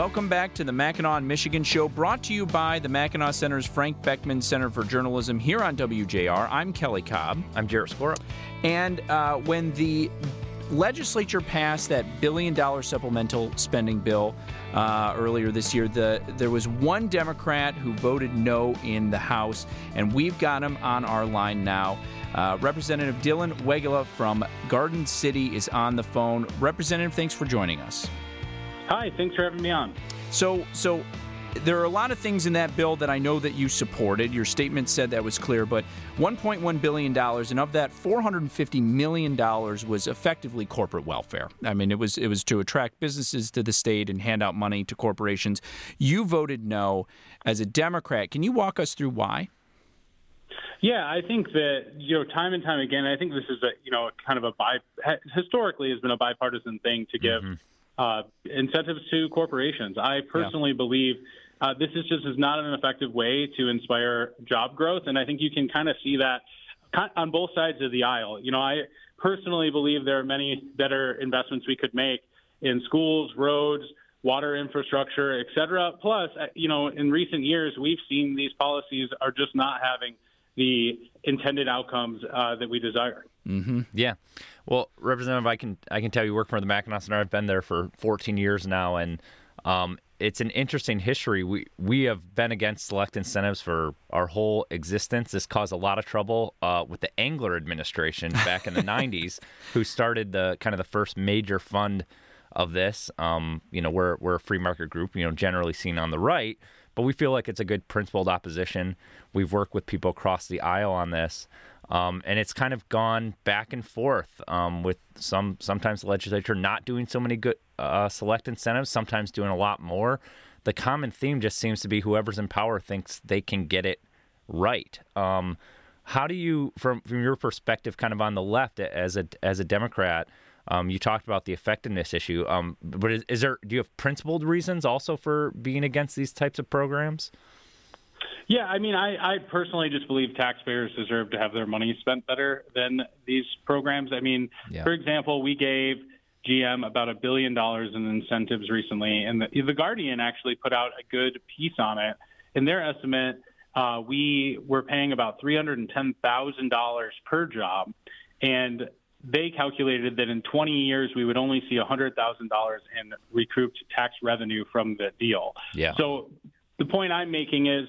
Welcome back to the Mackinac, Michigan show, brought to you by the Mackinac Center's Frank Beckman Center for Journalism here on WJR. I'm Kelly Cobb. I'm Jarrett Skorup. And uh, when the legislature passed that billion dollar supplemental spending bill uh, earlier this year. The, there was one Democrat who voted no in the House, and we've got him on our line now. Uh, Representative Dylan Wegela from Garden City is on the phone. Representative, thanks for joining us. Hi, thanks for having me on. So, so there are a lot of things in that bill that I know that you supported. Your statement said that was clear, but 1.1 billion dollars, and of that, 450 million dollars was effectively corporate welfare. I mean, it was it was to attract businesses to the state and hand out money to corporations. You voted no as a Democrat. Can you walk us through why? Yeah, I think that you know, time and time again, I think this is a you know, kind of a bi historically has been a bipartisan thing to give. Mm-hmm. Uh, incentives to corporations. I personally yeah. believe uh, this is just is not an effective way to inspire job growth, and I think you can kind of see that on both sides of the aisle. You know, I personally believe there are many better investments we could make in schools, roads, water infrastructure, et cetera. Plus, uh, you know, in recent years, we've seen these policies are just not having the intended outcomes uh, that we desire. Mm-hmm. Yeah. Well, Representative, I can I can tell you work for the Mackinac Center. I've been there for 14 years now, and um, it's an interesting history. We we have been against select incentives for our whole existence. This caused a lot of trouble uh, with the Engler administration back in the '90s, who started the kind of the first major fund of this. Um, you know, we're we're a free market group. You know, generally seen on the right, but we feel like it's a good principled opposition. We've worked with people across the aisle on this. Um, and it's kind of gone back and forth um, with some sometimes the legislature not doing so many good uh, select incentives, sometimes doing a lot more. The common theme just seems to be whoever's in power thinks they can get it right. Um, how do you, from from your perspective, kind of on the left as a as a Democrat? Um, you talked about the effectiveness issue, um, but is, is there do you have principled reasons also for being against these types of programs? Yeah, I mean, I, I personally just believe taxpayers deserve to have their money spent better than these programs. I mean, yeah. for example, we gave GM about a billion dollars in incentives recently, and the, the Guardian actually put out a good piece on it. In their estimate, uh, we were paying about three hundred and ten thousand dollars per job, and they calculated that in 20 years we would only see $100,000 in recouped tax revenue from the deal. Yeah. So the point I'm making is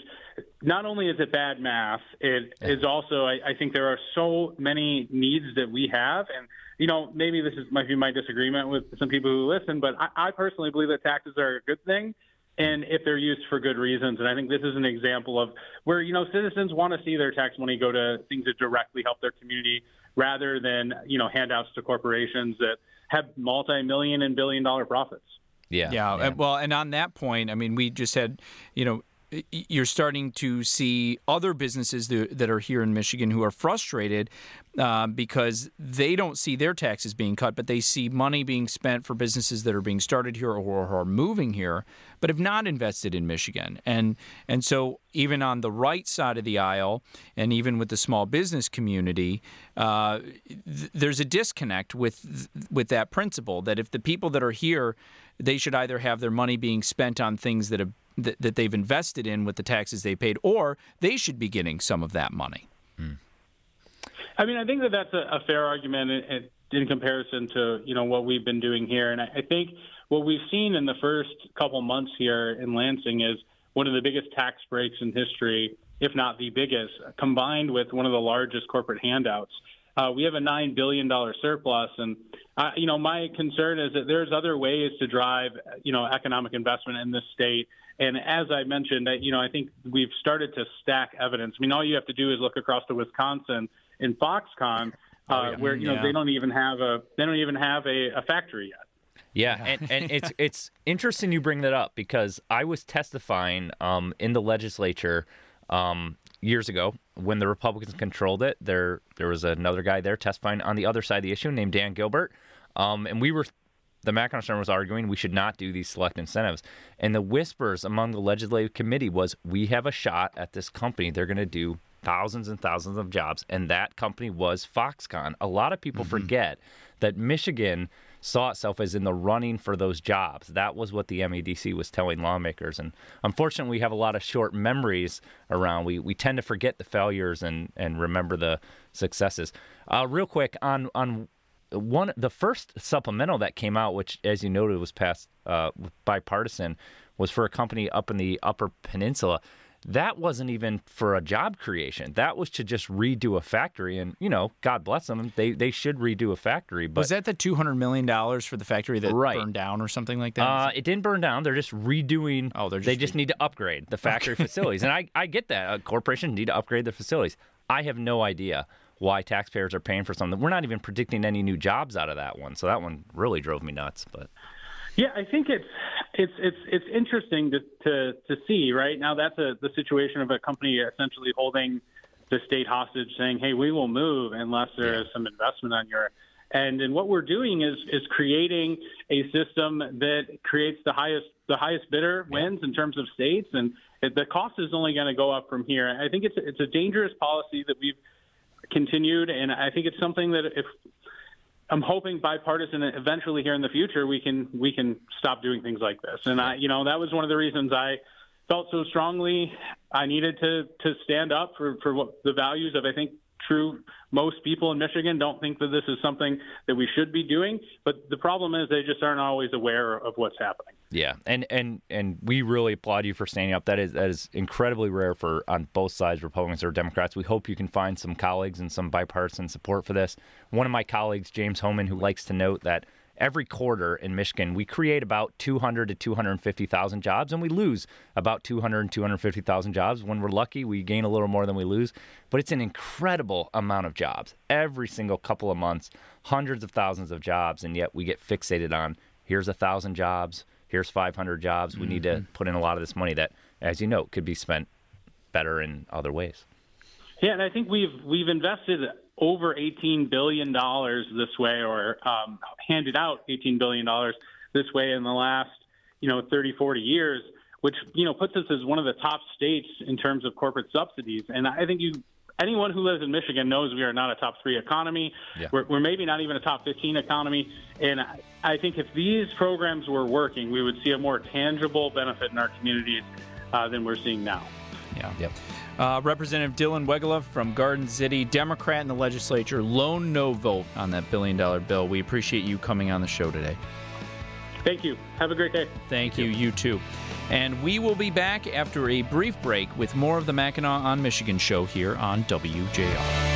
not only is it bad math, it yeah. is also I, I, think there are so many needs that we have, and you know maybe this is might be my disagreement with some people who listen, but I, I personally believe that taxes are a good thing, and if they're used for good reasons, and I think this is an example of where you know citizens want to see their tax money go to things that directly help their community rather than you know handouts to corporations that have multi-million and billion-dollar profits. Yeah. yeah. yeah. Well, and on that point, I mean, we just had, you know, you're starting to see other businesses that are here in Michigan who are frustrated uh, because they don't see their taxes being cut, but they see money being spent for businesses that are being started here or are moving here, but have not invested in Michigan. And and so even on the right side of the aisle, and even with the small business community, uh, th- there's a disconnect with with that principle that if the people that are here, they should either have their money being spent on things that have that, that they've invested in with the taxes they paid, or they should be getting some of that money. I mean, I think that that's a, a fair argument in, in, comparison to you know what we've been doing here, and I, I think what we've seen in the first couple months here in Lansing is one of the biggest tax breaks in history, if not the biggest, combined with one of the largest corporate handouts. Uh, we have a nine billion dollar surplus, and uh, you know my concern is that there's other ways to drive you know economic investment in this state and as I mentioned, that you know, I think we've started to stack evidence. I mean, all you have to do is look across to Wisconsin in Foxconn, oh, uh, oh, yeah. where you know yeah. they don't even have a they don't even have a, a factory yet. Yeah, and, and it's it's interesting you bring that up because I was testifying um, in the legislature um, years ago when the Republicans controlled it. There there was another guy there testifying on the other side of the issue named Dan Gilbert, um, and we were the Mackinac Center was arguing we should not do these select incentives. And the whispers among the legislative committee was we have a shot at this company. They're going to do thousands and thousands of jobs. And that company was Foxconn. A lot of people mm-hmm. forget that Michigan saw itself as in the running for those jobs. That was what the MEDC was telling lawmakers. And unfortunately, we have a lot of short memories around. We, we tend to forget the failures and, and remember the successes. Uh, real quick on on one the first supplemental that came out, which as you noted was passed uh, bipartisan, was for a company up in the Upper Peninsula. That wasn't even for a job creation. That was to just redo a factory, and you know, God bless them, they they should redo a factory. But was that the two hundred million dollars for the factory that right. burned down or something like that? Uh, it didn't burn down. They're just redoing. Oh, they're just they just need to upgrade the factory okay. facilities, and I I get that. A corporation need to upgrade their facilities. I have no idea why taxpayers are paying for something. We're not even predicting any new jobs out of that one. So that one really drove me nuts. But yeah, I think it's it's it's it's interesting to to, to see right now. That's a the situation of a company essentially holding the state hostage, saying, "Hey, we will move unless there is some investment on your." And and what we're doing is is creating a system that creates the highest the highest bidder wins in terms of states, and the cost is only going to go up from here. I think it's it's a dangerous policy that we've continued, and I think it's something that if I'm hoping bipartisan eventually here in the future we can we can stop doing things like this. And I, you know, that was one of the reasons I felt so strongly I needed to to stand up for for what the values of I think true. Most people in Michigan don't think that this is something that we should be doing, but the problem is they just aren't always aware of what's happening. Yeah, and and and we really applaud you for standing up. That is that is incredibly rare for on both sides, Republicans or Democrats. We hope you can find some colleagues and some bipartisan support for this. One of my colleagues, James Hohman, who likes to note that every quarter in Michigan, we create about 200 to 250,000 jobs, and we lose about 200 and 250,000 jobs. When we're lucky, we gain a little more than we lose, but it's an incredible amount of jobs every single couple of months, hundreds of thousands of jobs, and yet we get fixated on here's a thousand jobs, here's 500 jobs. We mm-hmm. need to mm-hmm. put in a lot of this money that, as you know, could be spent better in other ways. Yeah, and I think we've we've invested over 18 billion dollars this way, or um, handed out 18 billion dollars this way in the last you know 30, 40 years, which you know puts us as one of the top states in terms of corporate subsidies. And I think you anyone who lives in Michigan knows we are not a top three economy. Yeah. We're, we're, maybe not even a top 15 economy. And I, I, think if these programs were working, we would see a more tangible benefit in our communities uh, than we're seeing now. Yeah. Yep. Uh, Representative Dylan Wegela from Garden City, Democrat in the legislature, lone no vote on that billion dollar bill. We appreciate you coming on the show today. Thank you. Have a great day. Thank you. You too. And we will be back after a brief break with more of the Mackinac on Michigan show here on WJR.